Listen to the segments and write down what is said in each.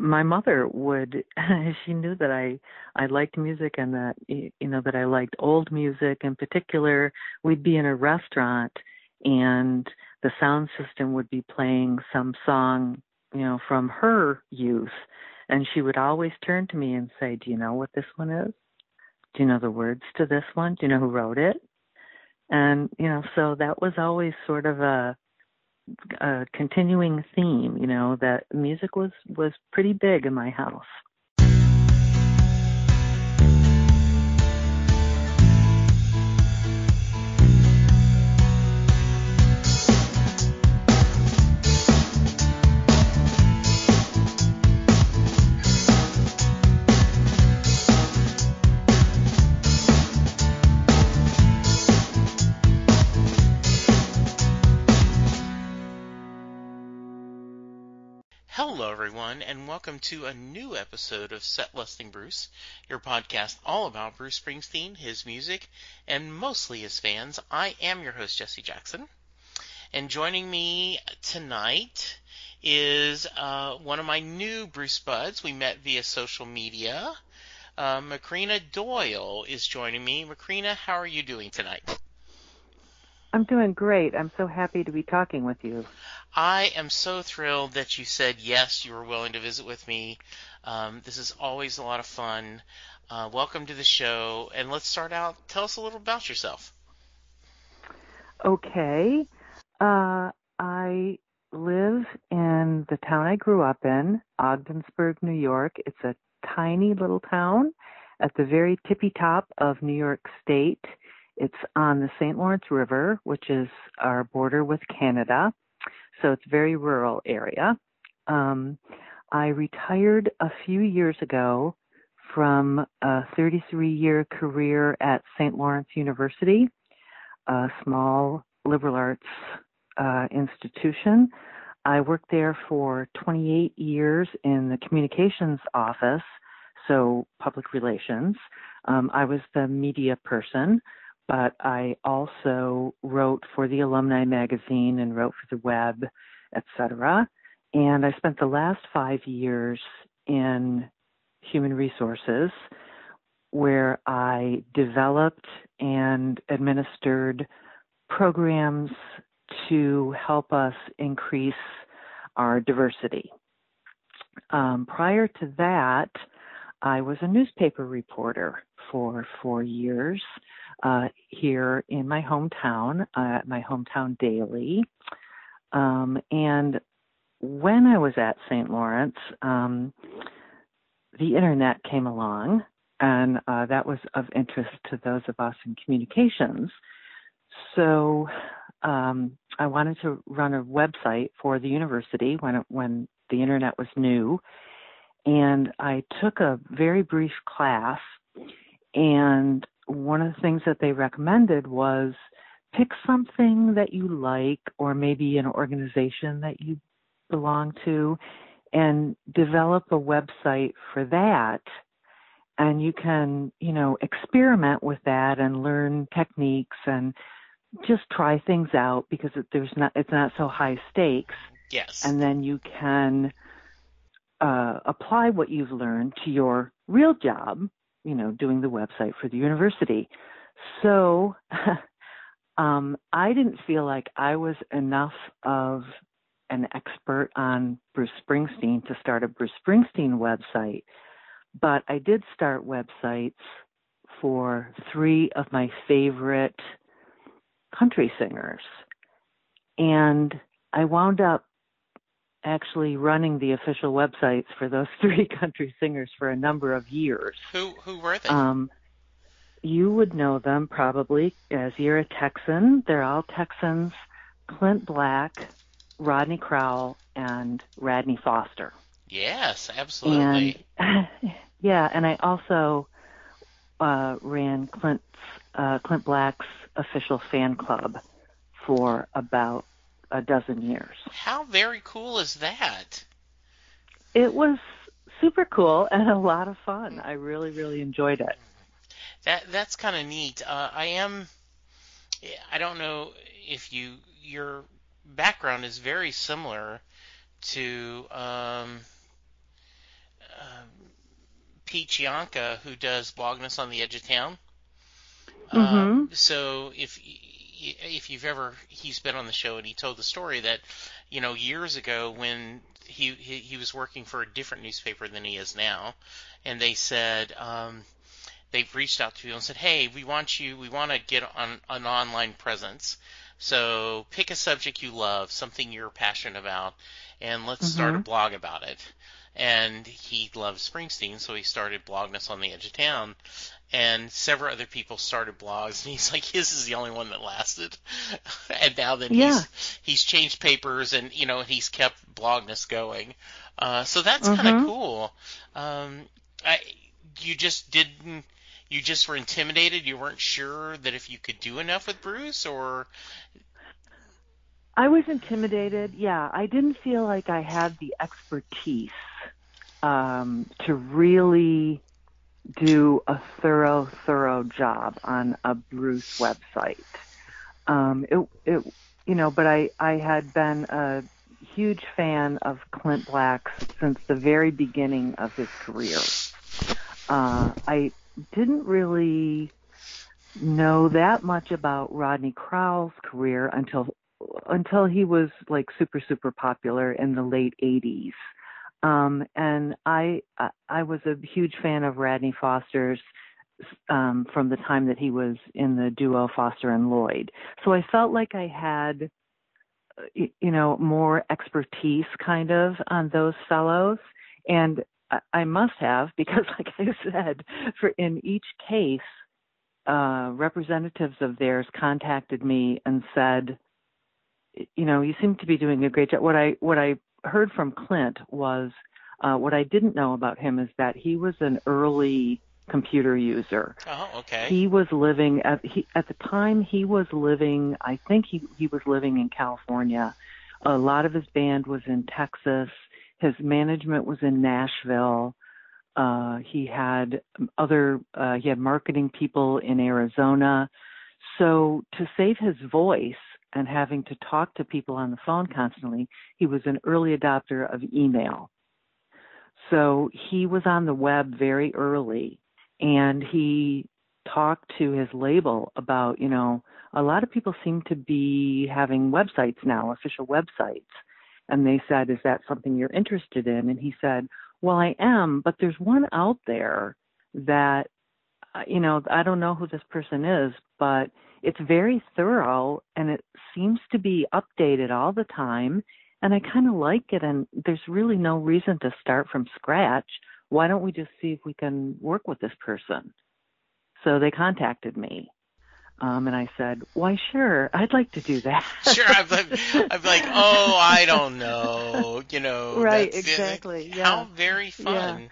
my mother would she knew that I I liked music and that you know that I liked old music in particular. We'd be in a restaurant and the sound system would be playing some song, you know, from her youth and she would always turn to me and say, "Do you know what this one is? Do you know the words to this one? Do you know who wrote it?" And you know, so that was always sort of a continuing theme, you know, that music was was pretty big in my house. Everyone, and welcome to a new episode of Set Listing Bruce, your podcast all about Bruce Springsteen, his music, and mostly his fans. I am your host, Jesse Jackson, and joining me tonight is uh, one of my new Bruce buds. We met via social media. Uh, Macreena Doyle is joining me. Macreena, how are you doing tonight? I'm doing great. I'm so happy to be talking with you. I am so thrilled that you said yes, you were willing to visit with me. Um, this is always a lot of fun. Uh, welcome to the show, and let's start out. Tell us a little about yourself. Okay. Uh, I live in the town I grew up in, Ogdensburg, New York. It's a tiny little town at the very tippy top of New York State. It's on the St. Lawrence River, which is our border with Canada. So it's a very rural area. Um, I retired a few years ago from a 33 year career at St. Lawrence University, a small liberal arts uh, institution. I worked there for 28 years in the communications office, so public relations. Um, I was the media person but I also wrote for the alumni magazine and wrote for the web, etc. And I spent the last five years in human resources where I developed and administered programs to help us increase our diversity. Um, prior to that, I was a newspaper reporter for four years uh, here in my hometown, uh, my hometown daily. Um, and when I was at St. Lawrence, um, the internet came along, and uh, that was of interest to those of us in communications. So um, I wanted to run a website for the university when it, when the internet was new, and I took a very brief class and one of the things that they recommended was pick something that you like or maybe an organization that you belong to and develop a website for that. And you can you know experiment with that and learn techniques and just try things out because there's not it's not so high stakes. Yes. And then you can uh, apply what you've learned to your real job you know, doing the website for the university. So um, I didn't feel like I was enough of an expert on Bruce Springsteen to start a Bruce Springsteen website, but I did start websites for three of my favorite country singers. And I wound up actually running the official websites for those three country singers for a number of years. Who who were they? Um, you would know them probably as you're a Texan. They're all Texans. Clint Black, Rodney Crowell, and Radney Foster. Yes, absolutely. And yeah, and I also uh, ran Clint's uh, Clint Black's official fan club for about a dozen years. How very cool is that? It was super cool and a lot of fun. I really, really enjoyed it. That that's kind of neat. Uh, I am. I don't know if you your background is very similar to um, Pete Chianca, who does Blogness on the Edge of Town. Mm-hmm. Um, so if if you've ever he's been on the show and he told the story that you know years ago when he he, he was working for a different newspaper than he is now, and they said um, they've reached out to people and said, hey, we want you, we want to get on an online presence. So pick a subject you love, something you're passionate about, and let's Mm-hmm. start a blog about it. And he loves Springsteen, so he started Blogness on the Edge of Town. And several other people started blogs, and he's like, his is the only one that lasted. and now then Yeah. he's he's changed papers, and you know he's kept Blogness going. Uh, so that's kind of cool. Um, I, you just didn't. You just were intimidated. You weren't sure that if you could do enough with Bruce, or I was intimidated. Yeah, I didn't feel like I had the expertise um, to really do a thorough, thorough job on a Bruce website. Um, it, it, you know, but I, I had been a huge fan of Clint Black since the very beginning of his career. Uh, I didn't really know that much about Rodney Crowell's career until until he was like super super popular in the late 80s. Um, and I I- was a huge fan of Radney Foster's um, from the time that he was in the duo Foster and Lloyd. So I felt like I had you know more expertise kind of on those fellows and I- I must have because like I said for in each case uh, representatives of theirs contacted me and said, you know, you seem to be doing a great job. What I what I heard from Clint was uh, what I didn't know about him is that he was an early computer user. oh, okay, He was living at he at the time he was living. I think he he was living in California. A lot of his band was in Texas. His management was in Nashville. Uh, he had other uh, he had marketing people in Arizona. So to save his voice and having to talk to people on the phone constantly, he was an early adopter of email. So he was on the web very early and he talked to his label about, you know, a lot of people seem to be having websites now, official websites. And they said, Is that something you're interested in? And he said, Well, I am, but there's one out there that, uh, you know, I don't know who this person is, but it's very thorough and it seems to be updated all the time. And I kind of like it. And there's really no reason to start from scratch. Why don't we just see if we can work with this person? So they contacted me. Um, and I said, "Why, sure, I'd like to do that." sure. I'm like, I'm like, oh, I don't know, you know, Right, that's- exactly, How yeah. very fun.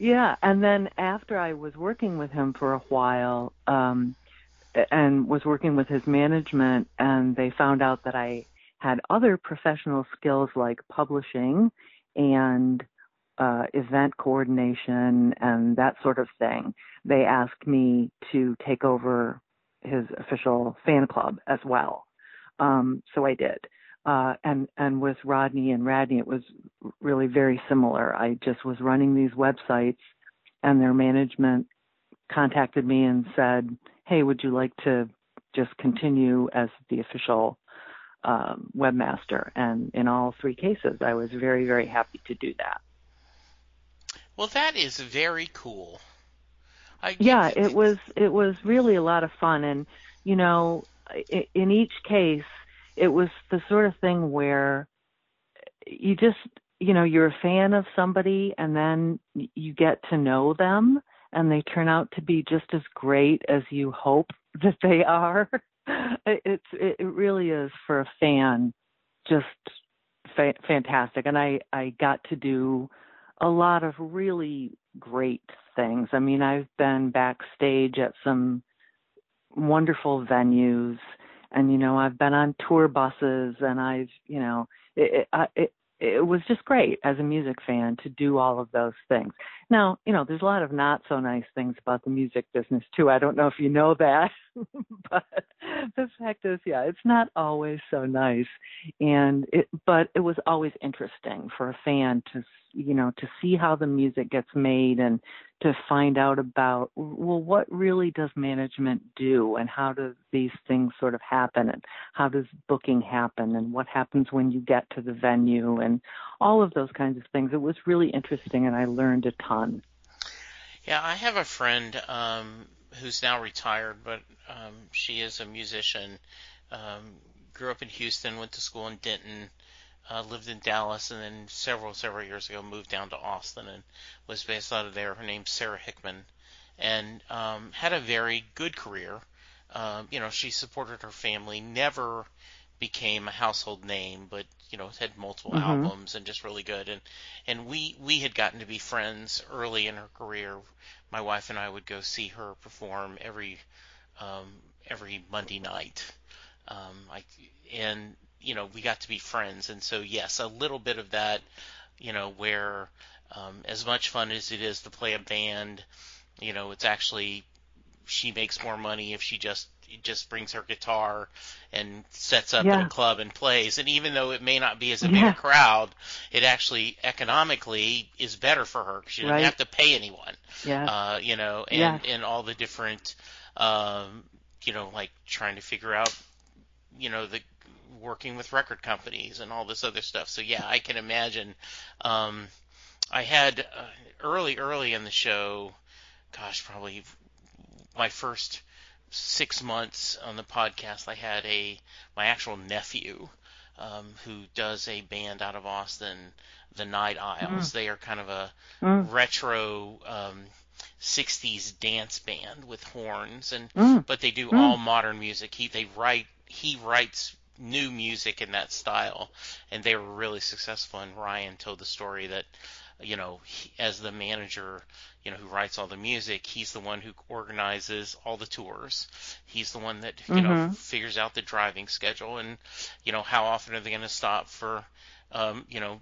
Yeah, and then after I was working with him for a while, um, and was working with his management, and they found out that I had other professional skills like publishing and uh, event coordination and that sort of thing. They asked me to take over his official fan club as well. Um, so I did. Uh, and and with Rodney and Radney, it was really very similar. I just was running these websites, and their management contacted me and said, "Hey, would you like to just continue as the official um, webmaster?" And in all three cases, I was very very happy to do that. Well, that is very cool. I, Yeah, it was it was really a lot of fun, and you know, in each case, it was the sort of thing where you just you know you're a fan of somebody, and then you get to know them, and they turn out to be just as great as you hope that they are. It's it really is for a fan, just fa- fantastic, and I I got to do a lot of really great things. I mean, I've been backstage at some wonderful venues, and you know, I've been on tour buses, and I've, you know, it it, I- it it was just great as a music fan to do all of those things. Now, you know, there's a lot of not so nice things about the music business too. I don't know if you know that. but the fact is, yeah, it's not always so nice, and it, but it was always interesting for a fan to, you know, to see how the music gets made and to find out about, well, what really does management do, and how do these things sort of happen, and how does booking happen, and what happens when you get to the venue, and all of those kinds of things. It was really interesting, and I learned a ton. Yeah, I have a friend um, who's now retired, but um, she is a musician. Um, grew up in Houston, went to school in Denton, uh, lived in Dallas, and then several several years ago moved down to Austin and was based out of there. Her name's Sara Hickman, and um, had a very good career. Um, you know, she supported her family, never became a household name, but you know had multiple mm-hmm. albums and just really good. And and we we had gotten to be friends early in her career. My wife and I would go see her perform every um, every Monday night. Um, I and you know we got to be friends, and so yes, a little bit of that. You know where um, as much fun as it is to play a band, you know it's actually she makes more money if she just just brings her guitar and sets up yeah. at a club and plays. And even though it may not be as a yeah. big crowd, it actually economically is better for her because she doesn't right. have to pay anyone. Yeah. Uh, you know, and yeah. and all the different, um, you know, like trying to figure out, you know, the working with record companies and all this other stuff. So yeah, I can imagine. Um, I had uh, early, early in the show, gosh, probably my first six months on the podcast, I had a my actual nephew um, who does a band out of Austin, the Nightowls. Mm. They are kind of a mm. retro um, 60s dance band with horns, and mm. but they do mm. all modern music. He they write he writes new music in that style, and they were really successful. And Ryan told the story that you know, he, as the manager, you know, who writes all the music, he's the one who organizes all the tours. He's the one that, you mm-hmm. know, figures out the driving schedule and, you know, how often are they going to stop for, um, you know,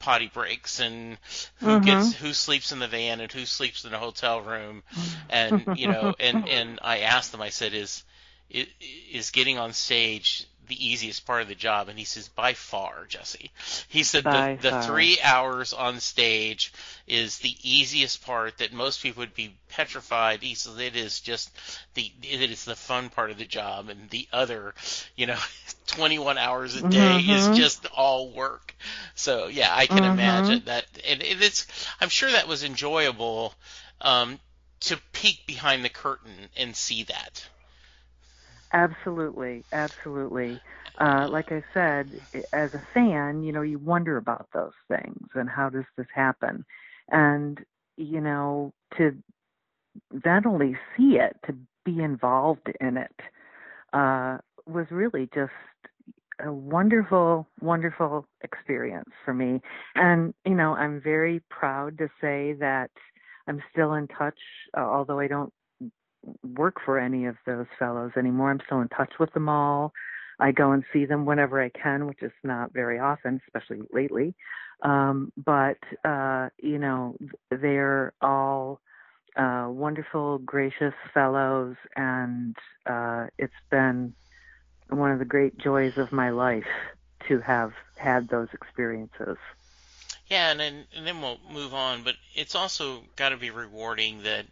potty breaks and who mm-hmm. gets who sleeps in the van and who sleeps in the hotel room and you know and and I asked them I said is is getting on stage the easiest part of the job? And he says, by far, Jesse. He said the, the three hours on stage is the easiest part that most people would be petrified. He says it is just the it is the fun part of the job, and the other, you know, 21 hours a day mm-hmm. is just all work. So yeah, I can mm-hmm. imagine that, and it's I'm sure that was enjoyable um, to peek behind the curtain and see that. Absolutely, absolutely. Uh, like I said, as a fan, you know, you wonder about those things and how does this happen, and you know, to not only see it, to be involved in it, uh, was really just a wonderful, wonderful experience for me. And you know, I'm very proud to say that I'm still in touch, uh, although I don't work for any of those fellows anymore. I'm still in touch with them all. I go and see them whenever I can, which is not very often, especially lately. Um, but uh, you know, they're all uh, wonderful, gracious fellows, and uh, it's been one of the great joys of my life to have had those experiences. Yeah, and then, and then we'll move on. But it's also got to be rewarding that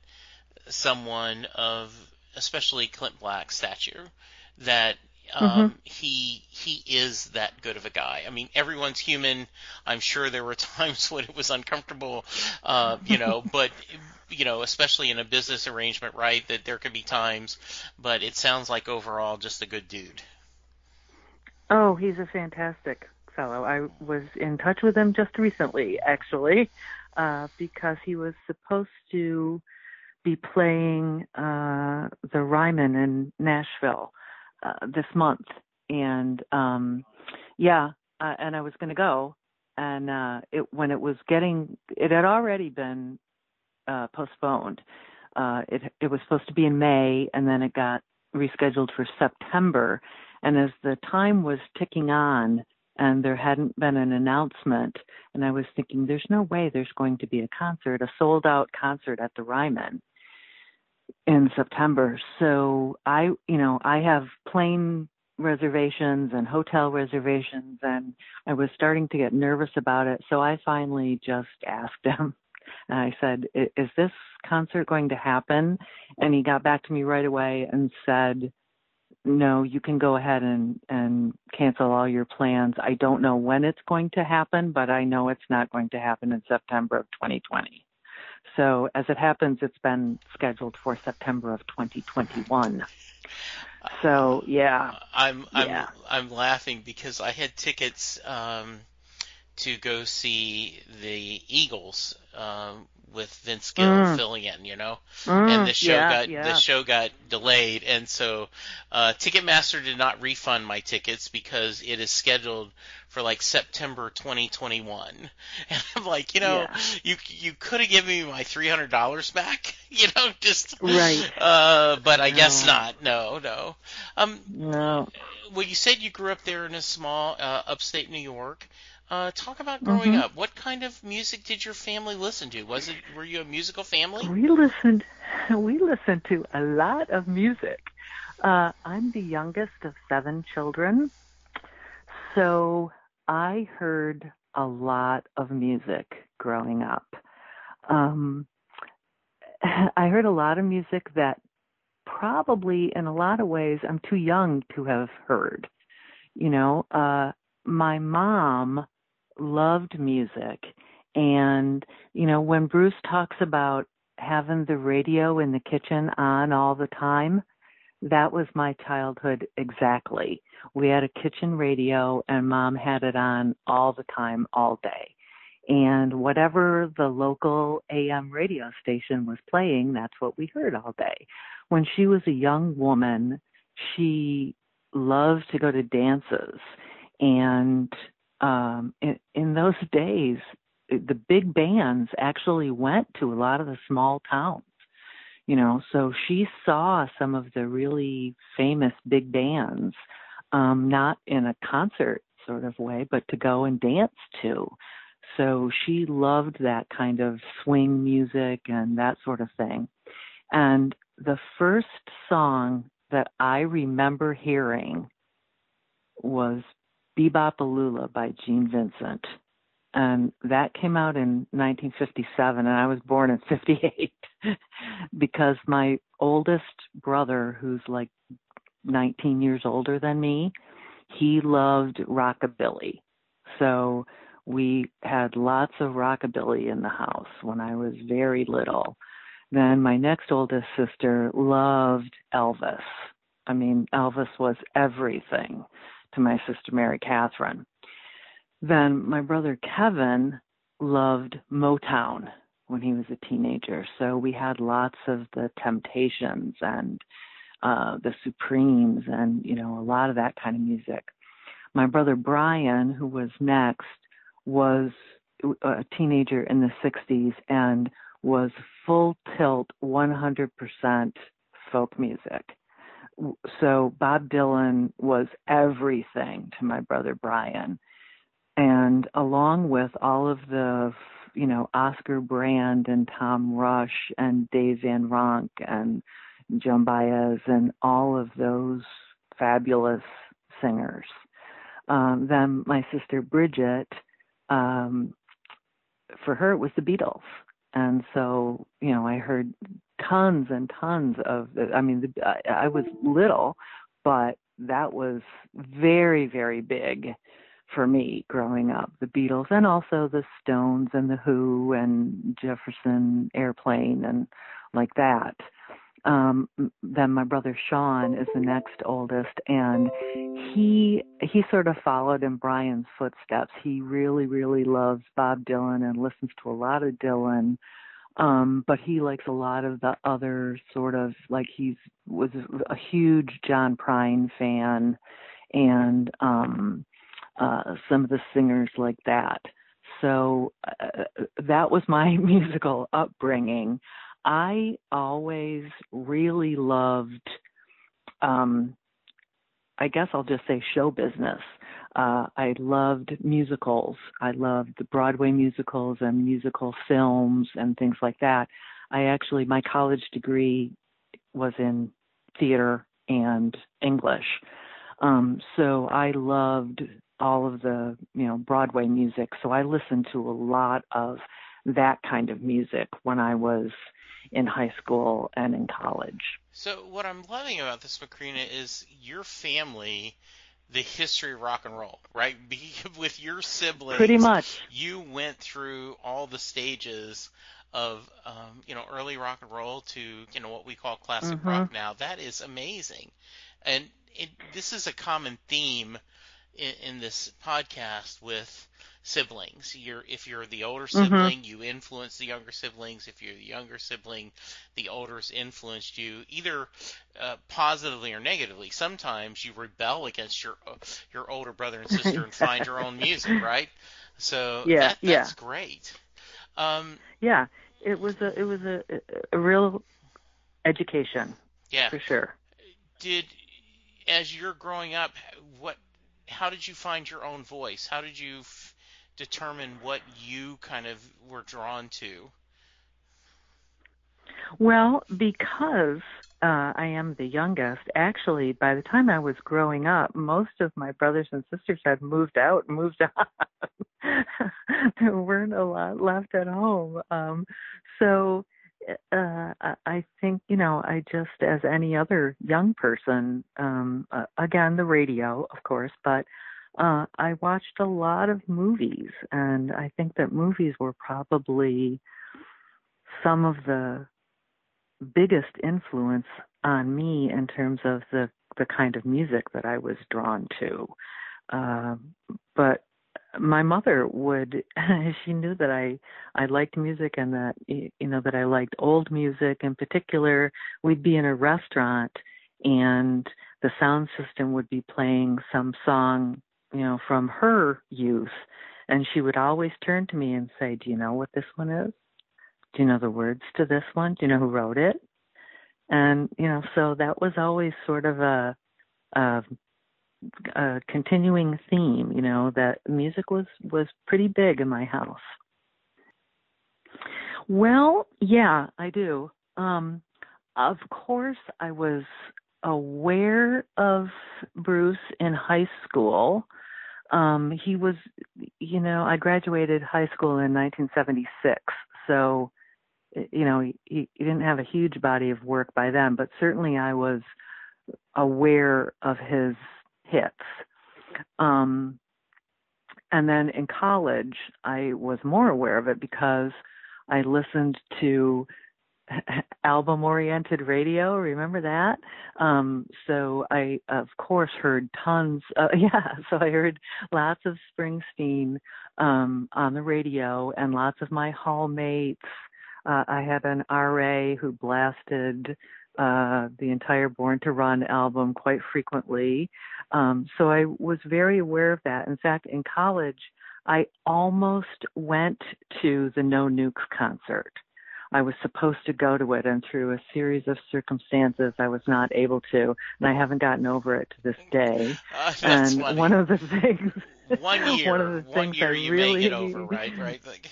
someone of especially Clint Black's stature that um, mm-hmm. he he is that good of a guy. I mean, everyone's human. I'm sure there were times when it was uncomfortable, uh, you know, but you know, especially in a business arrangement, right? That there could be times, but it sounds like overall just a good dude. Oh, he's a fantastic fellow. I was in touch with him just recently, actually, uh, because he was supposed to be playing uh, the Ryman in Nashville uh, this month, and um, yeah, uh, and I was going to go, and uh, it when it was getting, it had already been uh, postponed. Uh, it it was supposed to be in May, and then it got rescheduled for September. And as the time was ticking on, and there hadn't been an announcement, and I was thinking, there's no way there's going to be a concert, a sold out concert at the Ryman in September. So I, you know, I have plane reservations and hotel reservations and I was starting to get nervous about it. So I finally just asked him and I said, "Is this concert going to happen?" And he got back to me right away and said, "No, you can go ahead and and cancel all your plans. I don't know when it's going to happen, but I know it's not going to happen in September of 2020." So as it happens, it's been scheduled for September of 2021. So yeah, I'm I'm yeah. I'm laughing because I had tickets um, to go see the Eagles um, with Vince Gill mm. filling in, you know, mm, and the show yeah, got yeah. the show got delayed, and so uh, Ticketmaster did not refund my tickets because it is scheduled for like September 2021, and I'm like, you know, yeah. you you could have given me my three hundred dollars back, you know, just right. Uh, but I no. guess not. No, no. Um, no. Well, you said you grew up there in a small uh, upstate New York. Uh, talk about growing mm-hmm. up. What kind of music did your family listen to? Was it were you a musical family? We listened. We listened to a lot of music. Uh, I'm the youngest of seven children, so I heard a lot of music growing up. Um, I heard a lot of music that probably, in a lot of ways, I'm too young to have heard. You know, uh, my mom loved music. And, you know, when Bruce talks about having the radio in the kitchen on all the time, that was my childhood exactly. We had a kitchen radio and mom had it on all the time, all day. And whatever the local AM radio station was playing, that's what we heard all day. When she was a young woman, she loved to go to dances and um, in, in those days, the big bands actually went to a lot of the small towns. You know, so she saw some of the really famous big bands, um, not in a concert sort of way, but to go and dance to. So she loved that kind of swing music and that sort of thing. And the first song that I remember hearing was Be-Bop-A-Lula by Gene Vincent. And that came out in 1957, and I was born in 58 because my oldest brother, who's like 19 years older than me, he loved rockabilly. So we had lots of rockabilly in the house when I was very little. Then my next oldest sister loved Elvis. I mean, Elvis was everything to my sister Mary Catherine. Then my brother Kevin loved Motown when he was a teenager. So we had lots of the Temptations and uh, the Supremes and, you know, a lot of that kind of music. My brother Brian, who was next, was a teenager in the 60s and was full tilt 100% folk music so Bob Dylan was everything to my brother Brian. And along with all of the, you know, Oscar Brand and Tom Rush and Dave Van Ronk and Joan Baez and all of those fabulous singers. Um, then my sister Bridget, um, for her it was the Beatles. And so, you know, I heard tons and tons of i mean I was little but that was very very big for me growing up. The beatles and also the stones and the who and jefferson airplane and like that. Um then my brother sean is the next oldest and he he sort of followed in brian's footsteps. He really really loves bob dylan and listens to a lot of dylan um but he likes a lot of the other sort of like he's was a huge John Prine fan and um uh some of the singers like that. So uh, that was my musical upbringing. I always really loved um i guess i'll just say show business uh, I loved musicals. I loved the Broadway musicals and musical films and things like that. I actually, my college degree was in theater and English. Um, so I loved all of the, you know, Broadway music. So I listened to a lot of that kind of music when I was in high school and in college. So what I'm loving about this, Macreena, is your family, the history of rock and roll, right? With your siblings, pretty much, you went through all the stages of um, you know early rock and roll to you know what we call classic mm-hmm. rock now. That is amazing, and it, this is a common theme in, in this podcast with siblings. You're if you're the older mm-hmm. sibling, mm-hmm. you influence the younger siblings. If you're the younger sibling, the older's influenced you either uh, positively or negatively. Sometimes you rebel against your your older brother and sister and find your own music, right? So yeah, that, that's yeah. great. Um, yeah, it was a it was a a real education. Yeah, for sure. Did as you're growing up, what how did you find your own voice? How did you determine what you kind of were drawn to? Well, because uh, I am the youngest, actually, by the time I was growing up, most of my brothers and sisters had moved out, moved on. there weren't a lot left at home. Um, so uh, I think, you know, I just, as any other young person, um, uh, again, the radio, of course, but uh, I watched a lot of movies, and I think that movies were probably some of the biggest influence on me in terms of the the kind of music that I was drawn to. Uh, but my mother would she knew that I I liked music and that you know that I liked old music in particular we'd be in a restaurant and the sound system would be playing some song you know from her youth and she would always turn to me and say do you know what this one is do you know the words to this one do you know who wrote it and you know so that was always sort of a, a a continuing theme, you know, that music was was pretty big in my house. Well, yeah, I do. Um of course I was aware of Bruce in high school. Um he was you know, I graduated high school in 1976. So you know, he, he didn't have a huge body of work by then, but certainly I was aware of his hits. Um, and then in college, I was more aware of it because I listened to album oriented radio remember that um so i of course heard tons uh, yeah so i heard lots of springsteen um on the radio and lots of my hall mates uh, i had an ra who blasted uh, the entire Born to Run album quite frequently. Um, so I was very aware of that. In fact, in college, I almost went to the No Nukes concert. I was supposed to go to it, and through a series of circumstances, I was not able to, and I haven't gotten over it to this day. Uh, and funny. one of the things, one year, one of the things year I you really, may get over, right? Right. Like...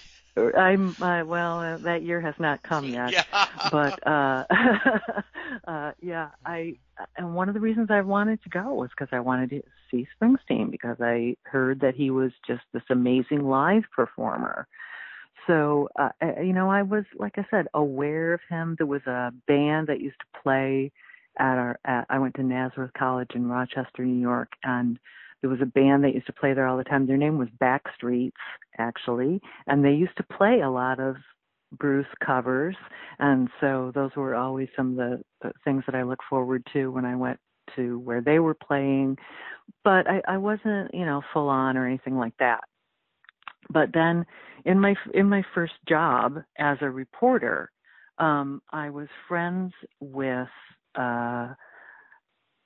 I'm uh, well. Uh, that year has not come yet, yeah. but uh, uh, yeah, I and one of the reasons I wanted to go was because I wanted to see Springsteen because I heard that he was just this amazing live performer. So uh, you know, I was like I said, aware of him. There was a band that used to play at our. At, I went to Nazareth College in Rochester, New York, and there was a band that used to play there all the time. Their name was Backstreets, actually, and they used to play a lot of Bruce covers, and so those were always some of the, the things that I look forward to when I went to where they were playing. But I, I wasn't, you know, full on or anything like that. But then, in my in my first job as a reporter, um, I was friends with. Uh,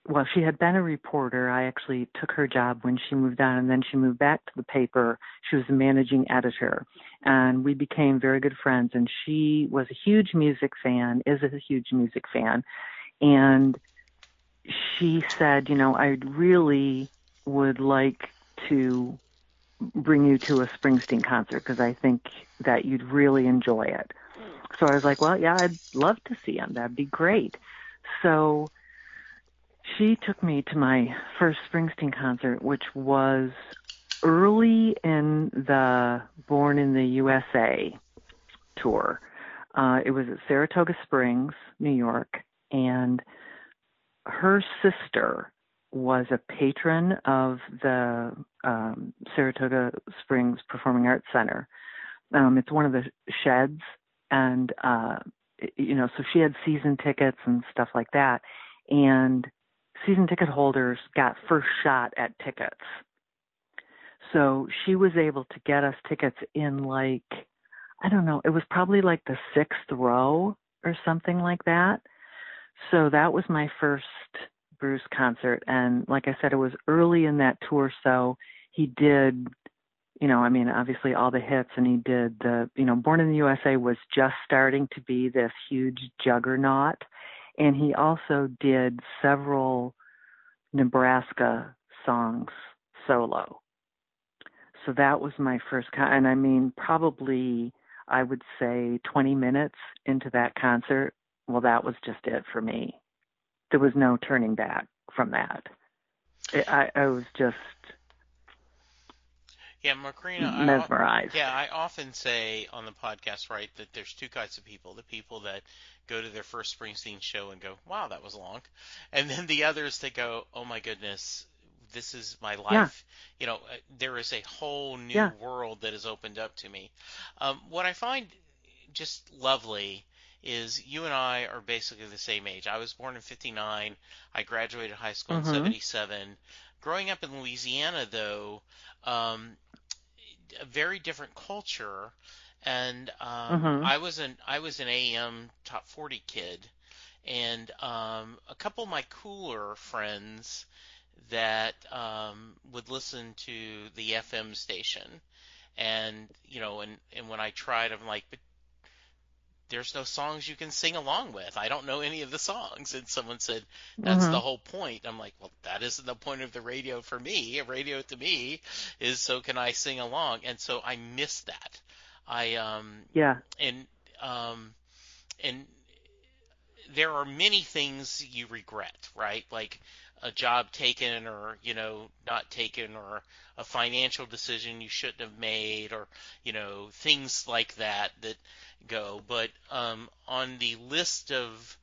well, she had been a reporter. I actually took her job when she moved on, and then she moved back to the paper. She was a managing editor, and we became very good friends. And she was a huge music fan, is a huge music fan, and she said, you know, I really would like to bring you to a Springsteen concert because I think that you'd really enjoy it. So I was like, well, yeah, I'd love to see him. That'd be great. So she took me to my first Springsteen concert, which was early in the Born in the USA tour. Uh, it was at Saratoga Springs, New York, and her sister was a patron of the um, Saratoga Springs Performing Arts Center. Um, it's one of the sheds, and uh, you know, so she had season tickets and stuff like that, and season ticket holders got first shot at tickets. So she was able to get us tickets in like I don't know, it was probably like the sixth row or something like that. So that was my first Bruce concert. And like I said, it was early in that tour. So he did, you know, I mean, obviously all the hits and he did the, you know, Born in the USA was just starting to be this huge juggernaut. And he also did several Nebraska songs solo. So that was my first con, and I mean, probably I would say 20 minutes into that concert, well, that was just it for me. There was no turning back from that. I, I was just yeah, Macreena, mesmerized. I, yeah, I often say on the podcast, right, that there's two kinds of people: the people that go to their first Springsteen show and go, "Wow, that was long," and then the others that go, "Oh my goodness, this is my life. Yeah. You know, uh, there is a whole new yeah. world that has opened up to me. Um, what I find just lovely is you and I are basically the same age. I was born in 59. I graduated high school mm-hmm. in 77. Growing up in Louisiana, though, um, a very different culture. And um, mm-hmm. I was an I was an AM top 40 kid, and um, a couple of my cooler friends that um, would listen to the FM station, and you know, and and when I tried, I'm like, but there's no songs you can sing along with. I don't know any of the songs. And someone said, that's mm-hmm. the whole point. I'm like, well, that isn't the point of the radio for me. Radio to me is so can I sing along? And so I miss that. I, um, yeah. And, um, and there are many things you regret, right? Like, a job taken or you know not taken or a financial decision you shouldn't have made or you know things like that that go but um, on the list of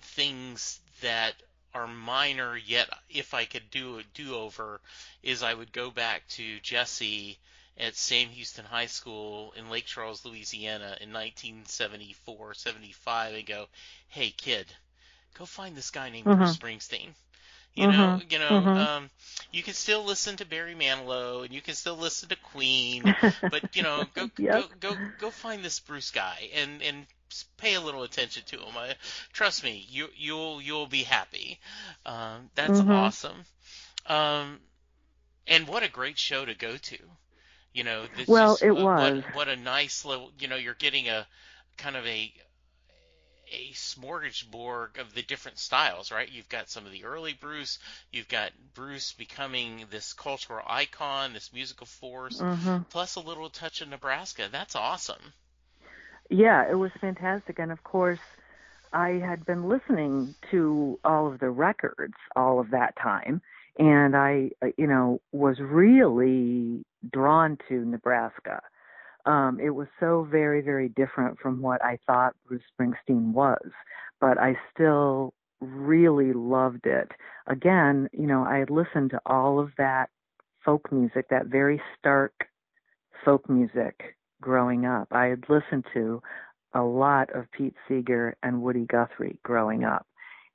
things that are minor yet if I could do a do over is I would go back to Jesse at Sam Houston High School in Lake Charles, Louisiana in 1974, 75 and go, "Hey kid, go find this guy named mm-hmm. Bruce Springsteen." You mm-hmm. know, you know, mm-hmm. um, you can still listen to Barry Manilow and you can still listen to Queen, but you know, go yep. go go go find this Bruce guy and and pay a little attention to him. I, trust me, you you'll you'll be happy. Um, that's mm-hmm. awesome. Um, and what a great show to go to. You know, this well, just, it was. What, what a nice little. You know, you're getting a kind of a a smorgasbord of the different styles, right? You've got some of the early Bruce, you've got Bruce becoming this cultural icon, this musical force, mm-hmm. plus a little touch of Nebraska. That's awesome. Yeah, it was fantastic. And of course, I had been listening to all of the records all of that time. And I, uh, you know, was really drawn to Nebraska um, it was so very, very different from what I thought Bruce Springsteen was, but I still really loved it. Again, you know, I had listened to all of that folk music, that very stark folk music growing up. I had listened to a lot of Pete Seeger and Woody Guthrie growing up,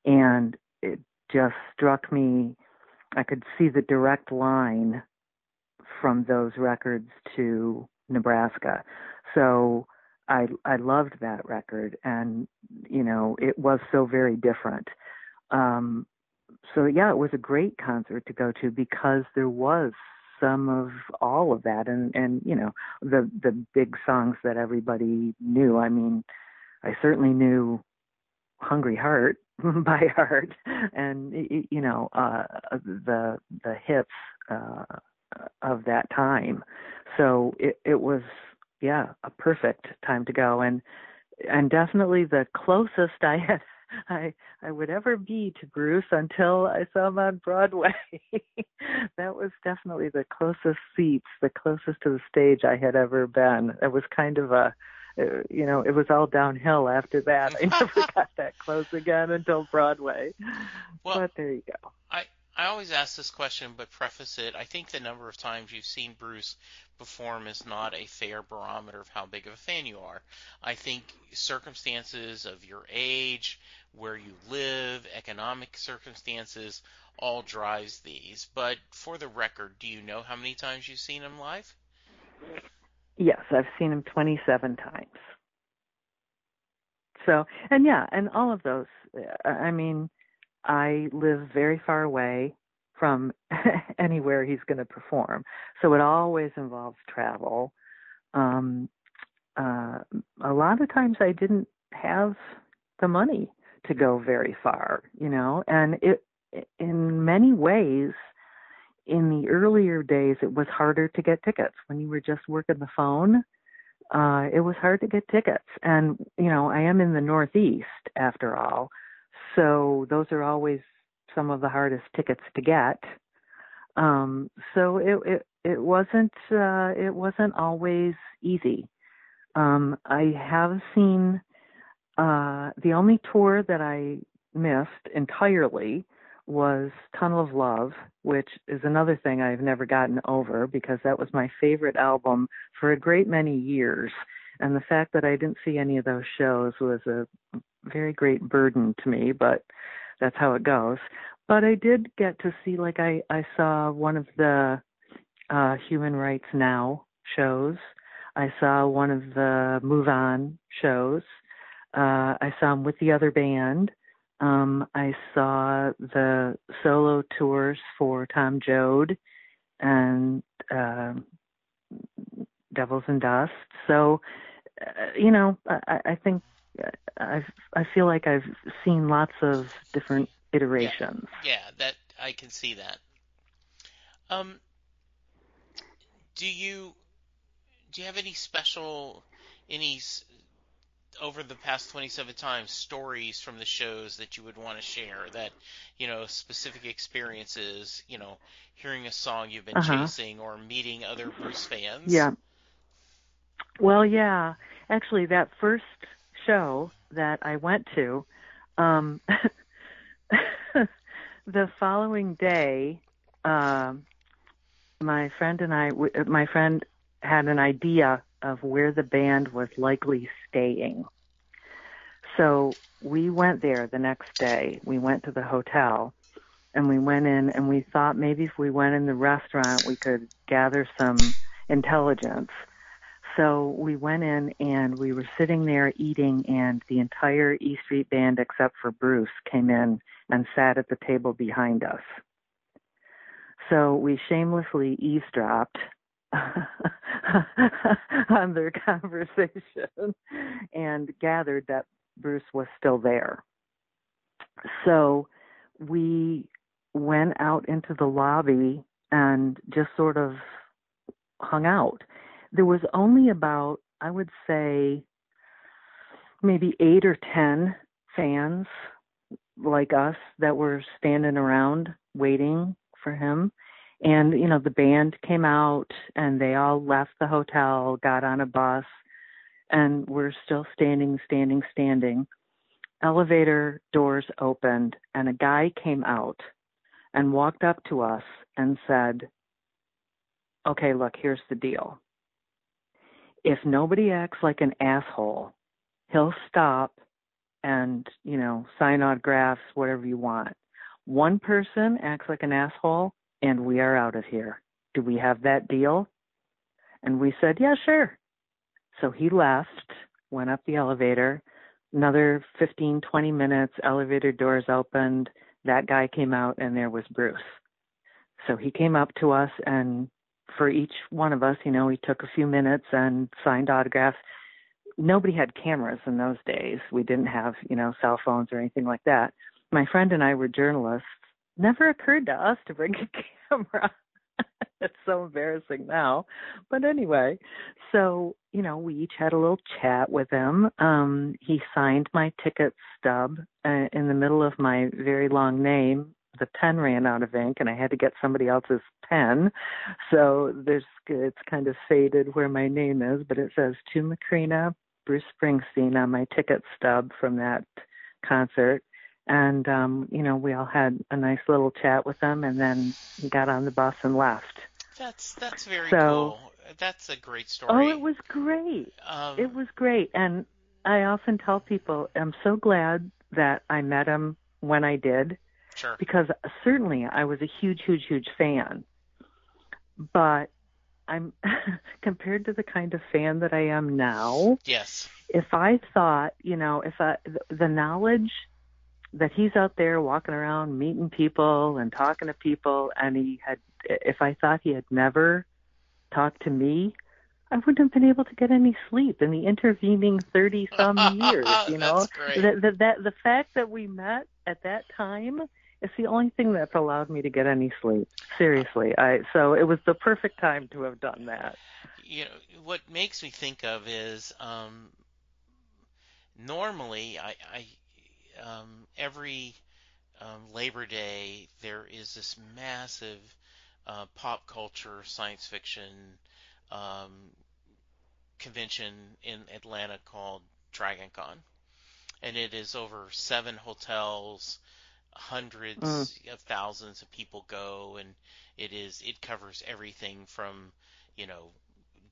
and it just struck me. I could see the direct line from those records to Nebraska. So I I loved that record, and you know it was so very different. Um, so yeah, it was a great concert to go to because there was some of all of that, and and you know the the big songs that everybody knew. I mean, I certainly knew "Hungry Heart" by heart, and you know uh, the the hits. Uh, of that time. So it, it was, yeah, a perfect time to go. And, and definitely the closest I had I I would ever be to Bruce until I saw him on Broadway. that was definitely the closest seats, the closest to the stage I had ever been. It was kind of a uh, you know, it was all downhill after that. I never got that close again until Broadway. Well, but there you go. I I always ask this question, but preface it. I think the number of times you've seen Bruce perform is not a fair barometer of how big of a fan you are. I think circumstances of your age, where you live, economic circumstances, all drives these. But for the record, do you know how many times you've seen him live? Yes, I've seen him 27 times. So, and yeah, and all of those, uh, I mean, I live very far away from anywhere he's going to perform. So it always involves travel. Um, uh, a lot of times I didn't have the money to go very far, you know, and it, in many ways, in the earlier days, it was harder to get tickets when you were just working the phone. Uh, it was hard to get tickets. And, you know, I am in the Northeast after all. So those are always some of the hardest tickets to get. Um, so it, it, it wasn't, uh, it wasn't always easy. Um, I have seen, uh, the only tour that I missed entirely was Tunnel of Love, which is another thing I've never gotten over because that was my favorite album for a great many years. And the fact that I didn't see any of those shows was a very great burden to me, but that's how it goes. But I did get to see, like, I, I saw one of the uh, Human Rights Now shows. I saw one of the Move On shows. Uh, I saw him with the other band. Um, I saw the solo tours for Tom Joad and uh, Devils and Dust. So, you know, I, I think i I feel like I've seen lots of different iterations. Yeah, yeah, that I can see that. Um, do you do you have any special any over the past 27 times stories from the shows that you would want to share that you know specific experiences you know hearing a song you've been uh-huh. chasing or meeting other bruce fans yeah well yeah actually that first show that i went to um the following day um my friend and i my friend had an idea of where the band was likely staying. So we went there the next day. We went to the hotel and we went in and we thought maybe if we went in the restaurant we could gather some intelligence. So we went in and we were sitting there eating and the entire E Street band except for Bruce came in and sat at the table behind us. So we shamelessly eavesdropped on their conversation and gathered that Bruce was still there. So we went out into the lobby and just sort of hung out. There was only about, I would say, maybe eight or ten fans like us that were standing around waiting for him. And you know the band came out and they all left the hotel got on a bus and we're still standing standing standing. Elevator doors opened and a guy came out and walked up to us and said okay look here's the deal if nobody acts like an asshole he'll stop and you know sign autographs whatever you want one person acts like an asshole and we are out of here. Do we have that deal? And we said, yeah, sure. So he left, went up the elevator. Another 15, 20 minutes, elevator doors opened. That guy came out, and there was Bruce. So he came up to us, and for each one of us, you know, he took a few minutes and signed autographs. Nobody had cameras in those days. We didn't have, you know, cell phones or anything like that. My friend and I were journalists, never occurred to us to bring a camera. it's so embarrassing now. But anyway, so, you know, we each had a little chat with him. Um, he signed my ticket stub uh, in the middle of my very long name. The pen ran out of ink and I had to get somebody else's pen. So there's it's kind of faded where my name is, but it says to Macreena Bruce Springsteen on my ticket stub from that concert. And um you know we all had a nice little chat with them and then got on the bus and left. That's that's very so, cool. That's a great story. Oh it was great. Um, it was great. And i often tell people i'm so glad that i met him when i did sure. Because certainly i was a huge huge huge fan. But i'm compared to the kind of fan that i am now yes. if i thought you know if i the knowledge that he's out there walking around meeting people and talking to people and he had if I thought he had never talked to me, I wouldn't have been able to get any sleep in the intervening thirty some years, you know. The, the that the fact that we met at that time is the only thing that's allowed me to get any sleep. Seriously. I so it was the perfect time to have done that. You know, what makes me think of is um normally I, I um, every um, Labor Day there is this massive uh, pop culture science fiction um, convention in Atlanta called DragonCon, and it is over seven hotels. Hundreds mm. of thousands of people go, and it is it covers everything from you know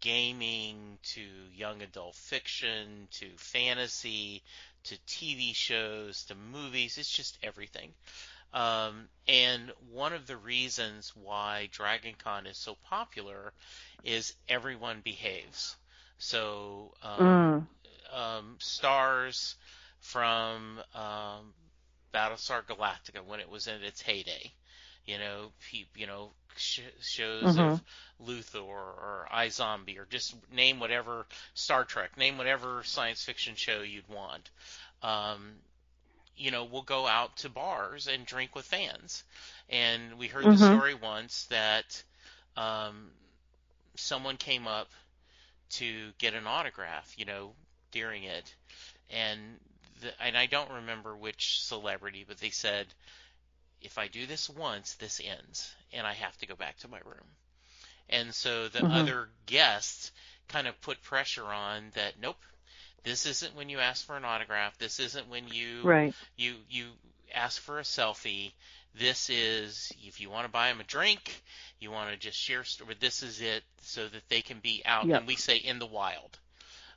gaming to young adult fiction to fantasy to TV shows to movies. It's just everything. Um, and one of the reasons why Dragon Con is so popular is everyone behaves. So um, mm. um, stars from um, Battlestar Galactica when it was in its heyday, you know, you know, sh- shows mm-hmm. of Luthor or iZombie or just name whatever Star Trek, name whatever science fiction show you'd want. Um, you know, we'll go out to bars and drink with fans. And we heard mm-hmm. the story once that um, someone came up to get an autograph, you know, during it, and the, and I don't remember which celebrity, but they said, if I do this once, this ends, and I have to go back to my room. And so the mm-hmm. other guests kind of put pressure on that. Nope, this isn't when you ask for an autograph. This isn't when you right. you you ask for a selfie. This is if you want to buy them a drink, you want to just share. But this is it, so that they can be out. Yep. And we say in the wild.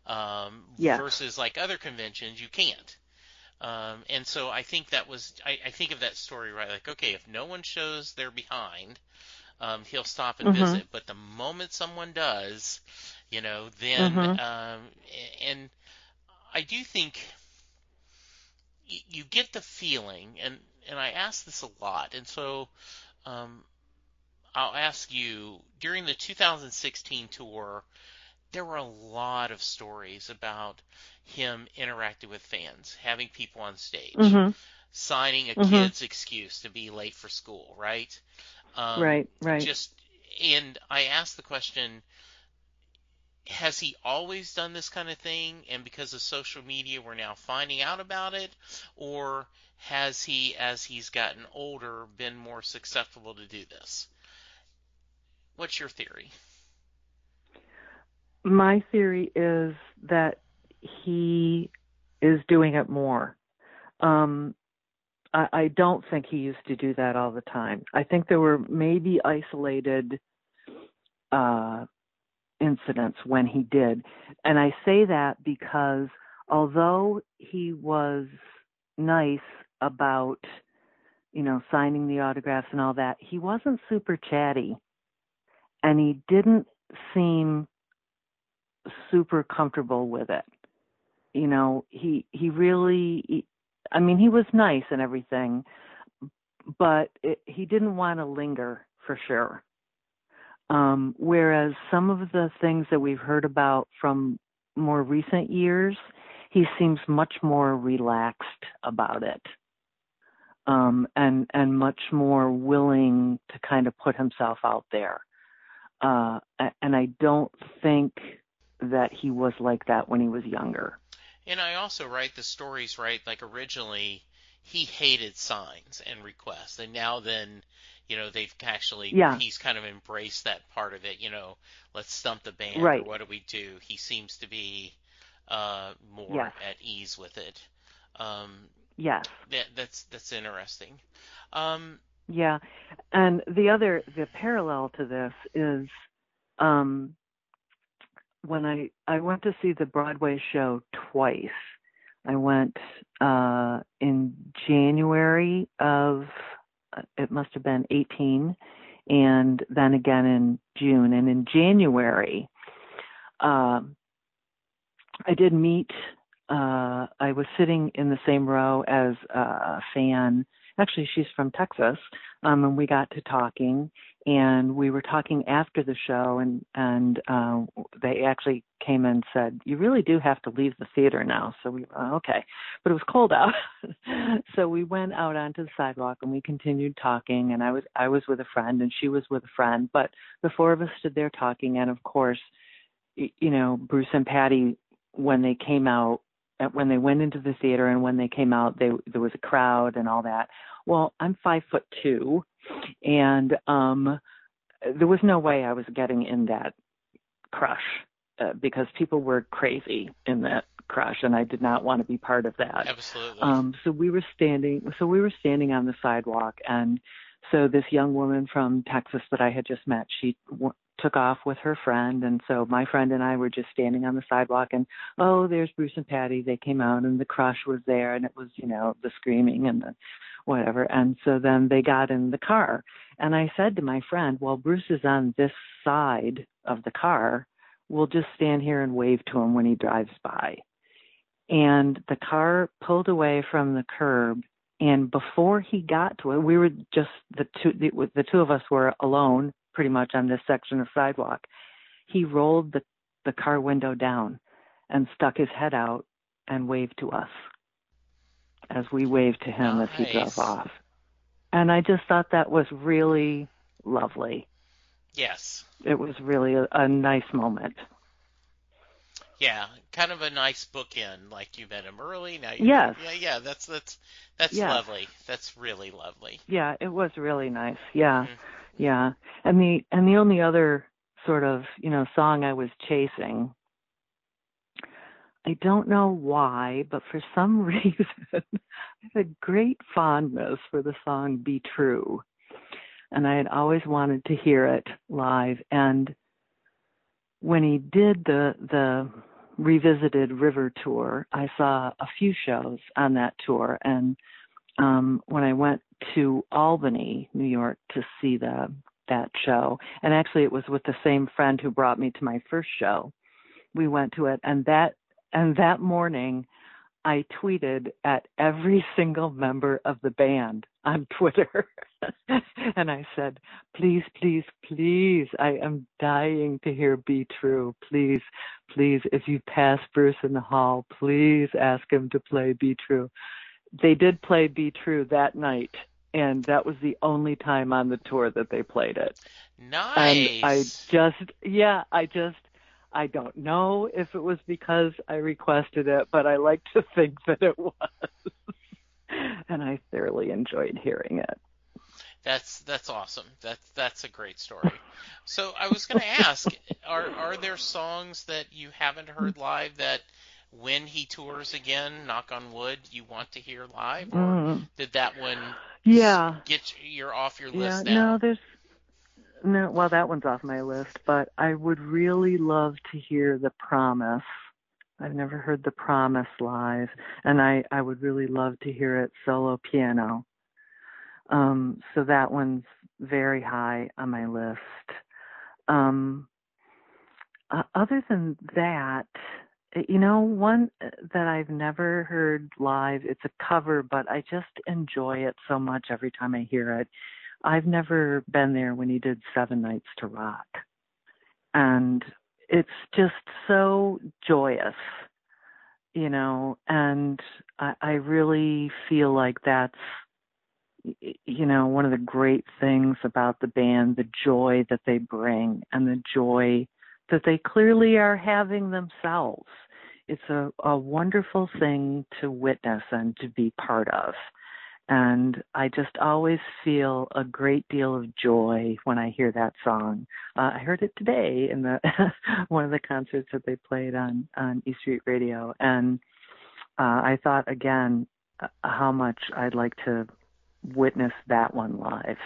Um, yeah. Versus like other conventions, you can't. Um, and so I think that was I, I think of that story right. Like okay, if no one shows they're behind, um, he'll stop and mm-hmm. visit. But the moment someone does, you know, then mm-hmm. um, and I do think you get the feeling, and and I ask this a lot, and so um, I'll ask you during the 2016 tour. There were a lot of stories about him interacting with fans, having people on stage, mm-hmm. signing a mm-hmm. kid's excuse to be late for school, right? Um, right, right. Just and I asked the question: Has he always done this kind of thing, and because of social media, we're now finding out about it, or has he, as he's gotten older, been more susceptible to do this? What's your theory? My theory is that he is doing it more. Um, I, I don't think he used to do that all the time. I think there were maybe isolated uh, incidents when he did. And I say that because although he was nice about, you know, signing the autographs and all that, he wasn't super chatty. And he didn't seem super comfortable with it. You know, he he really he, I mean, he was nice and everything, but it, he didn't want to linger for sure. Um, whereas some of the things that we've heard about from more recent years, he seems much more relaxed about it. Um, and and much more willing to kind of put himself out there. uh, and I don't think that he was like that when he was younger. And I also write the stories right. Like originally, he hated signs and requests, and now then, you know, they've actually yeah. he's kind of embraced that part of it. You know, let's stump the band, right. or what do we do? He seems to be uh, more at ease with it. Um, yes, that, that's that's interesting. Um, yeah, and the other the parallel to this is um, when I I went to see the Broadway show twice. I went uh, in January of it must have been 18, and then again in June. And in January, um, I did meet. Uh, I was sitting in the same row as a fan actually she's from Texas, um, and we got to talking, and we were talking after the show, and and uh, they actually came and said, "You really do have to leave the theater now." So we, uh, okay, but it was cold out, so we went out onto the sidewalk and we continued talking, and I was I was with a friend and she was with a friend, but the four of us stood there talking, and of course, you know, Bruce and Patti when they came out when they went into the theater and when they came out, they there was a crowd and all that. Well, I'm five foot two, and um, there was no way I was getting in that crush uh, because people were crazy in that crush, and I did not want to be part of that. Absolutely. Um, so we were standing. So we were standing on the sidewalk, and so this young woman from Texas that I had just met, she took off with her friend and so my friend and I were just standing on the sidewalk and oh there's Bruce and Patti. They came out and the crush was there and it was you know the screaming and the whatever and so then they got in the car. And I said to my friend well Bruce is on this side of the car. We'll just stand here and wave to him when he drives by. And the car pulled away from the curb and before he got to it we were just the two the, the two of us were alone pretty much on this section of sidewalk. He rolled the, the car window down and stuck his head out and waved to us as we waved to him nice. as he drove off. And I just thought that was really lovely. Yes. It was really a, a nice moment. Yeah, kind of a nice bookend. Like you met him early. Now you yes. Yeah, yeah. That's that's that's yes. lovely. That's really lovely. Yeah, it was really nice. Yeah. Mm-hmm. Yeah. And the and the only other sort of, you know, song I was chasing I don't know why, but for some reason I have a great fondness for the song Be True. And I had always wanted to hear it live and when he did the the revisited river tour, I saw a few shows on that tour and um when I went to Albany, New York to see the that show. And actually it was with the same friend who brought me to my first show. We went to it and that and that morning I tweeted at every single member of the band on Twitter. and I said, please, please, please, I am dying to hear Be True. Please, please, if you pass Bruce in the hall, please ask him to play Be True. They did play Be True that night and that was the only time on the tour that they played it. Nice. And I just, yeah, I just, I don't know if it was because I requested it, but I like to think that it was. and I thoroughly enjoyed hearing it. That's that's awesome. That's that's a great story. So I was going to ask, are are there songs that you haven't heard live that when he tours again, knock on wood, you want to hear live, or Mm. did that one Yeah. get you're off your list Yeah, list no, there's no. Well, that one's off my list, but I would really love to hear the Promise. I've never heard the Promise live, and I I would really love to hear it solo piano. Um, so that one's very high on my list. Um, uh, other than that, Eh, you know, one eh, that I've never heard live, it's a cover, but I just enjoy it so much every time I hear it. I've never been there when he did Seven Nights to Rock. And it's just so joyous, you know, and I, I really feel like that's you know, one of the great things about the band, the joy that they bring and the joy that they clearly are having themselves. It's a, a wonderful thing to witness and to be part of. And I just always feel a great deal of joy when I hear that song. Uh, I heard it today in the one of the concerts that they played on on E Street Radio, and uh, I thought again uh, how much I'd like to witness that one live.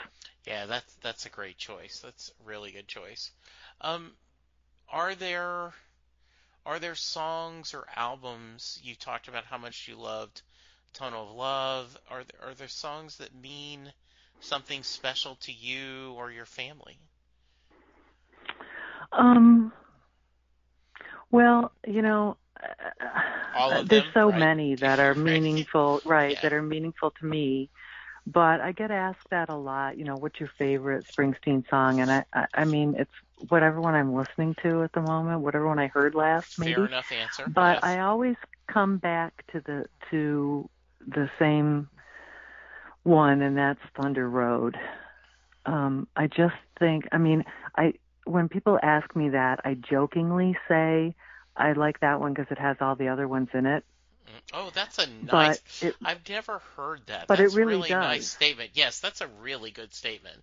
Yeah, that's that's a great choice. That's a really good choice. Um, are there are there songs or albums you talked about how much you loved Tunnel of Love? Are there, are there songs that mean something special to you or your family? Um. Well, you know, there's them, so right? many that are meaningful, right? Yeah. That are meaningful to me. But I get asked that a lot. You know, what's your favorite Springsteen song? And I, I, I mean, it's whatever one I'm listening to at the moment, whatever one I heard last, maybe. Fair enough answer. But yes. I always come back to the to the same one, and that's Thunder Road. Um, I just think, I mean, I when people ask me that, I jokingly say I like that one because it has all the other ones in it. Mm, oh, that's a nice. It, I've never heard that. But that's it really, really does. nice statement. Yes, that's a really good statement.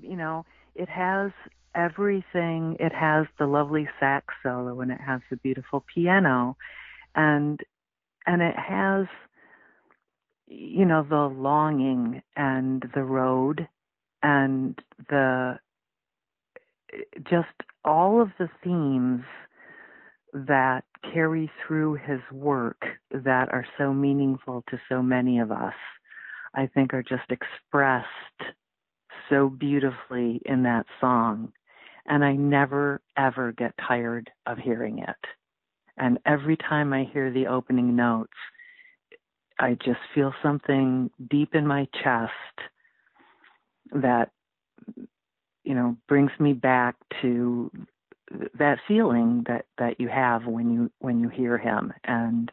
You know, it has everything. It has the lovely sax solo and it has the beautiful piano, and and it has you know the longing and the road and the just all of the themes that carry through his work that are so meaningful to so many of us i think are just expressed so beautifully in that song. And i never ever get tired of hearing it. And every time i hear the opening notes I just feel something deep in my chest that you know brings me back to that feeling that that you have when you when you hear him and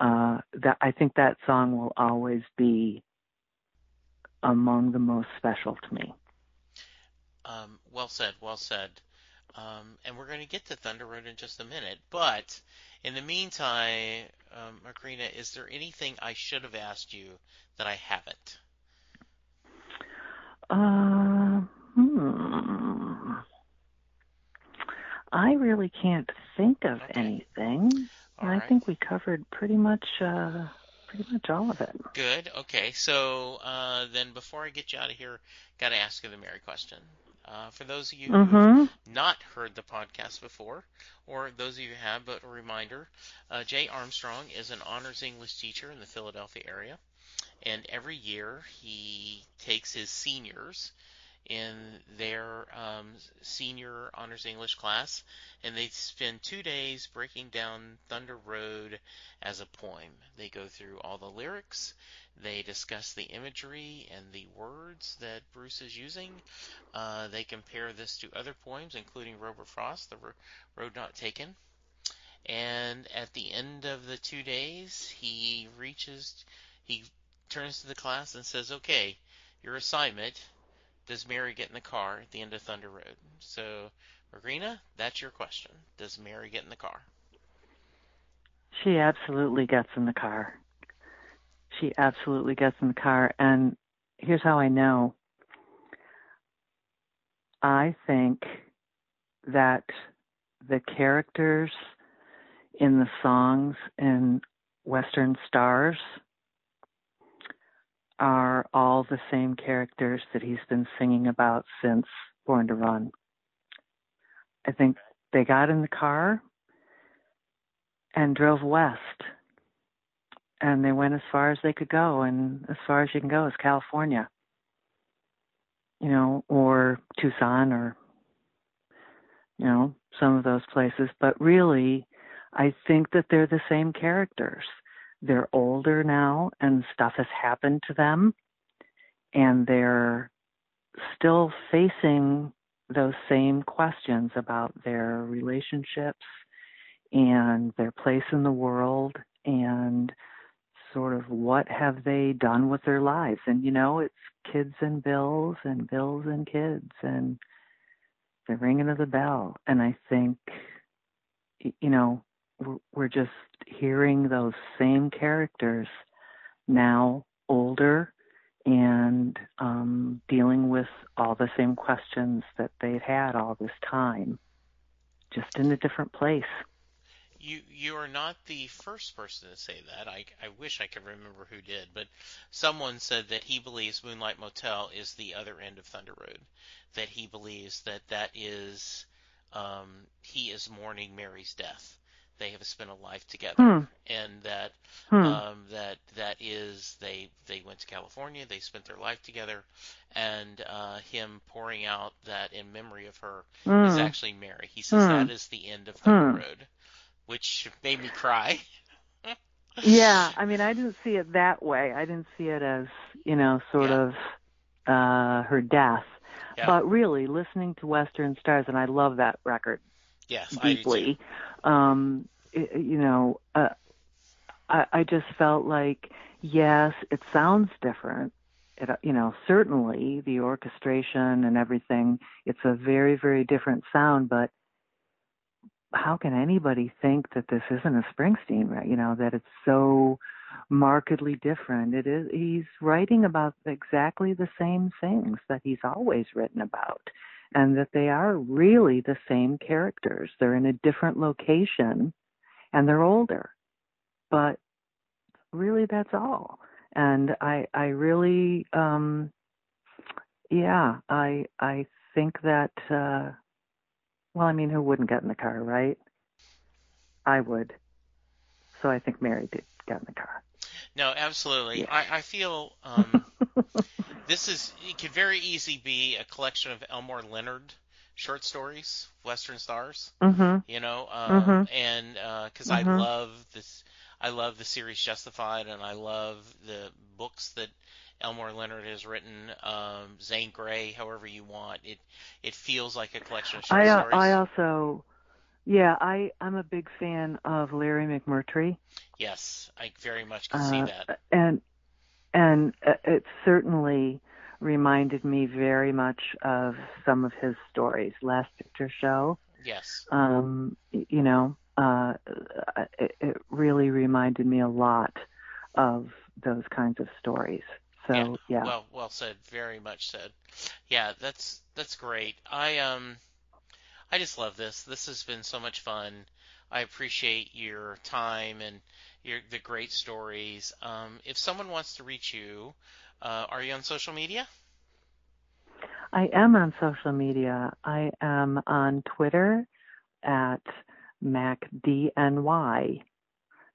uh that I think that song will always be among the most special to me. Um, well said, well said. Um, and we're going to get to Thunder Road in just a minute. But in the meantime, um, Macreena, is there anything I should have asked you that I haven't? Uh, hmm. I really can't think of Okay. anything. All I right. think we covered pretty much uh, pretty much all of it. Good. Okay. So uh, then, before I get you out of here, got to ask you the Mary question. Uh, for those of you who've Mm-hmm. not heard the podcast before, or those of you who have, but a reminder, uh, Jay Armstrong is an honors English teacher in the Philadelphia area, and every year he takes his seniors in their um, senior honors English class, and they spend two days breaking down Thunder Road as a poem. They go through all the lyrics, they discuss the imagery and the words that Bruce is using. Uh, they compare this to other poems, including Robert Frost, The Road Not Taken. And at the end of the two days, he reaches, he turns to the class and says, Okay, your assignment does Mary get in the car at the end of Thunder Road? So, Macreena, that's your question. Does Mary get in the car? She absolutely gets in the car. She absolutely gets in the car, and here's how I know. I think that the characters in the songs in Western Stars are all the same characters that he's been singing about since Born to Run. I think they got in the car and drove west. And they went as far as they could go, and as far as you can go is California, you know, or Tucson, or, you know, some of those places. But really, I think that they're the same characters. They're older now, and stuff has happened to them, and they're still facing those same questions about their relationships and their place in the world and sort of what have they done with their lives? And you know, it's kids and bills and bills and kids and the ringing of the bell. And I think, you know, we're just hearing those same characters now older and um, dealing with all the same questions that they've had all this time, just in a different place. You you are not the first person to say that. I, I wish I could remember who did, but someone said that he believes Moonlight Motel is the other end of Thunder Road. That he believes that that is um, he is mourning Mary's death they have spent a life together, hmm. and that hmm. um, that that is they they went to California, they spent their life together, and uh, him pouring out that in memory of her mm. is actually Mary. He says hmm. that is the end of Thunder hmm. Road, which made me cry. yeah, I mean, I didn't see it that way. I didn't see it as you know, sort yeah. of uh, her death. Yeah. But really, listening to Western Stars, and I love that record yes, deeply. Um, it, you know, uh, I, I just felt like, yes, it sounds different. It, you know, certainly the orchestration and everything, it's a very, very different sound, but how can anybody think that this isn't a Springsteen, right? You know, that it's so markedly different. It is he's writing about exactly the same things that he's always written about and that they are really the same characters. They're in a different location and they're older. But really that's all. And I I really um yeah, I I think that uh well, I mean, who wouldn't get in the car, right? I would. So I think Mary did get in the car. No, absolutely. Yeah. I, I feel um, this is it could very easily be a collection of Elmore Leonard short stories, Western Stars. Mm-hmm. You know, um, Mhm. and because Mhm. I love this, I love the series Justified, and I love the books that Elmore Leonard has written. Um, Zane Grey, however you want it. It feels like a collection of short I uh, stories. I also yeah, I I'm a big fan of Larry McMurtry. yes, I very much can see Uh, that. and and uh, it certainly reminded me very much of some of his stories. Last Picture Show, Yes. um, you know, uh, it, it really reminded me a lot of those kinds of stories. So yeah, Well, well said. Very much said. Yeah, that's that's great. I um, I just love this. This has been so much fun. I appreciate your time and your the great stories. Um, if someone wants to reach you, uh, are you on social media? I am on social media. I am on Twitter at MacDNY,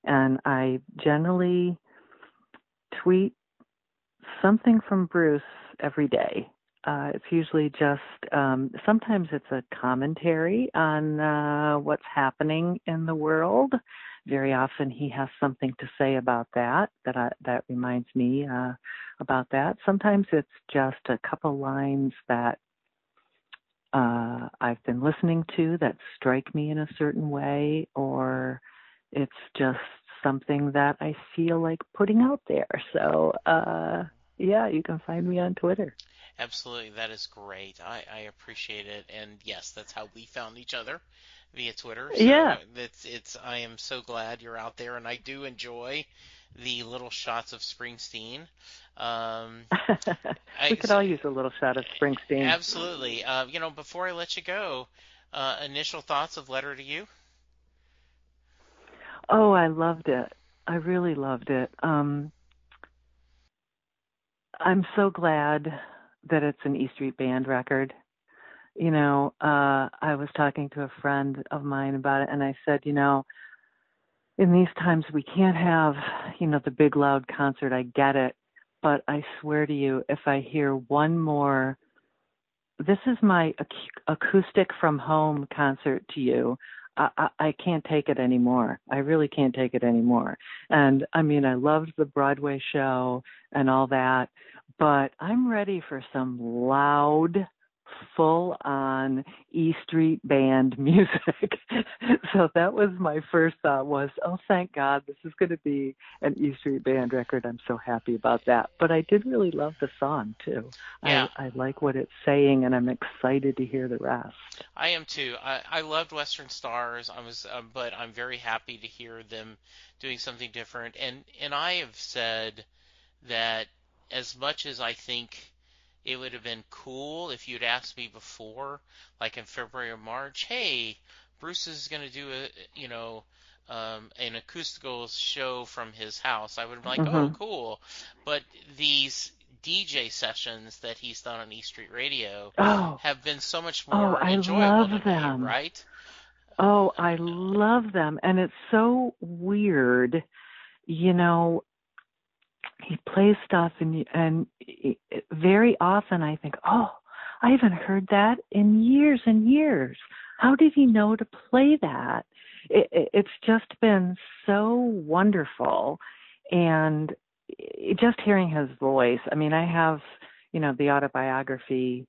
and I generally tweet something from Bruce every day. Uh, it's usually just um, sometimes it's a commentary on uh, what's happening in the world. Very often he has something to say about that that I, that reminds me uh, about that. Sometimes it's just a couple lines that uh, I've been listening to that strike me in a certain way, or it's just something that I feel like putting out there. So, uh, yeah, you can find me on Twitter. Absolutely, that is great. I, I appreciate it, and yes, that's how we found each other via Twitter. So Yeah. it's it's. I am so glad you're out there, and I do enjoy the little shots of Springsteen. Um, we could all use a little shot of Springsteen. Absolutely. Uh, you know, before I let you go, uh, initial thoughts of Letter to You? Oh, I loved it. I really loved it. Um, I'm so glad that it's an E Street Band record. You know, uh, I was talking to a friend of mine about it, and I said, you know, in these times we can't have, you know, the big loud concert. I get it, but I swear to you, if I hear one more, this is my ac- acoustic from home concert to you. I, I, can't take it anymore. I really can't take it anymore. And I mean, I loved the Broadway show and all that, but I'm ready for some loud, full on E Street band music. so that was my first thought was, oh thank God this is gonna be an E Street band record. I'm so happy about that. But I did really love the song too. Yeah. I, I like what it's saying and I'm excited to hear the rest. I am too. I, I loved Western Stars. I was, um, but I'm very happy to hear them doing something different. And and I have said that as much as I think it would have been cool if you'd asked me before, like in February or March, hey, Bruce is going to do a, you know, um, an acoustical show from his house. I would have been like, oh, Mhm. cool. But these DJ sessions that he's done on E Street Radio Oh, have been so much Oh, more I enjoyable me, them. right? Oh, I love them. And it's so weird. You know, he plays stuff and and very often I think, "Oh, I haven't heard that in years and years. How did he know to play that?" It, it, it's just been so wonderful and just hearing his voice. I mean, I have, you know, the autobiography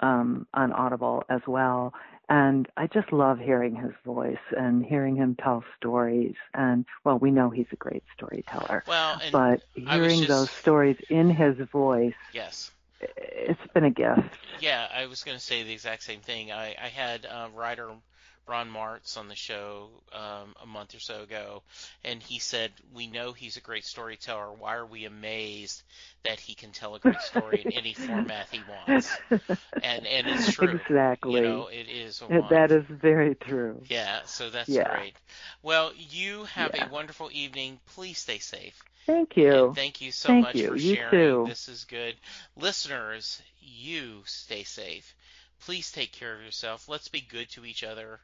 um on Audible as well and I just love hearing his voice and hearing him tell stories. And well, we know he's a great storyteller, Well, but hearing just- those stories in his voice, yes. it's been a gift. Yeah, I was going to say the exact same thing. I, I had uh, writer Ron Martz on the show um, a month or so ago, and he said, "We know he's a great storyteller. Why are we amazed that he can tell a great story in any format he wants?" And and it's true. exactly. You know, it is. A that is very true. Yeah, so that's Yeah. great. Well, you have Yeah. a wonderful evening. Please stay safe. Thank you. And thank you so Thank much you. for You sharing. too. This is good. Listeners, you stay safe. Please take care of yourself. Let's be good to each other.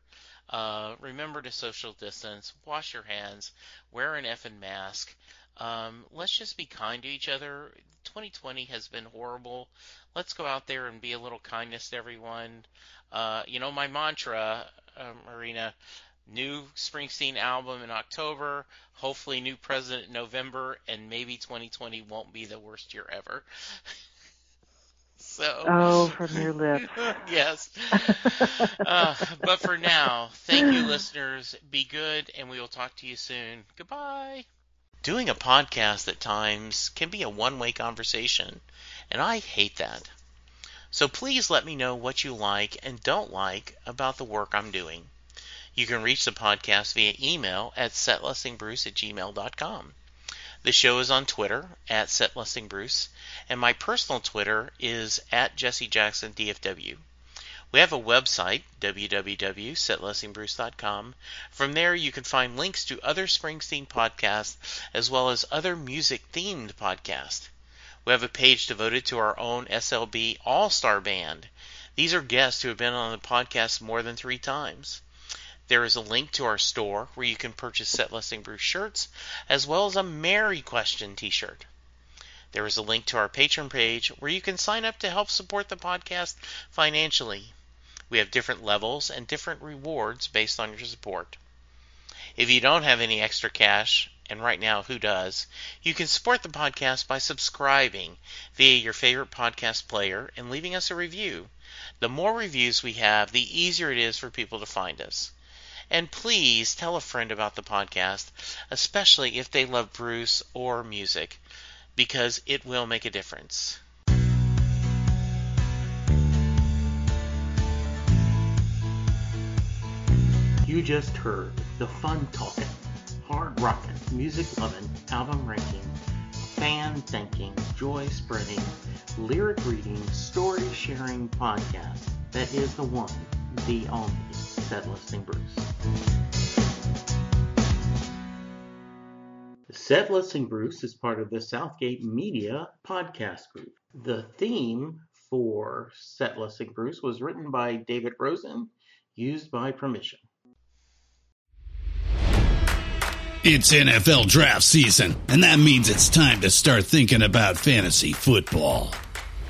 Uh, remember to social distance. Wash your hands. Wear an effing mask. Um, let's just be kind to each other. 2020 has been horrible. Let's go out there and be a little kindness to everyone. Uh, you know, my mantra, uh, Macreena, new Springsteen album in October, hopefully new president in November, and maybe 2020 won't be the worst year ever. so. Oh, from your lips. yes. Uh, but for now, thank you, listeners. Be good, and we will talk to you soon. Goodbye. Doing a podcast at times can be a one way conversation, and I hate that. So please let me know what you like and don't like about the work I'm doing. You can reach the podcast via email at setlistingbruce at gmail.com. The show is on Twitter at setlistingbruce, and my personal Twitter is at Jesse Jackson DFW. We have a website, www.setlistingbruce.com. From there, you can find links to other Springsteen podcasts as well as other music themed podcasts. We have a page devoted to our own SLB All Star Band. These are guests who have been on the podcast more than three times. There is a link to our store where you can purchase Set Listing Bruce shirts as well as a Mary Question t shirt. There is a link to our Patreon page where you can sign up to help support the podcast financially. We have different levels and different rewards based on your support. If you don't have any extra cash, and right now who does, you can support the podcast by subscribing via your favorite podcast player and leaving us a review. The more reviews we have, the easier it is for people to find us. And please tell a friend about the podcast, especially if they love Bruce or music, because it will make a difference. You just heard the fun talking, hard rocking, music loving, album ranking, fan thinking, joy spreading, lyric reading, story sharing podcast that is the one, the um, only, Set Listing Bruce. Set Listing Bruce is part of the Southgate Media podcast group. The theme for Set Listing Bruce was written by David Rosen, used by permission. It's NFL draft season, and that means it's time to start thinking about fantasy football.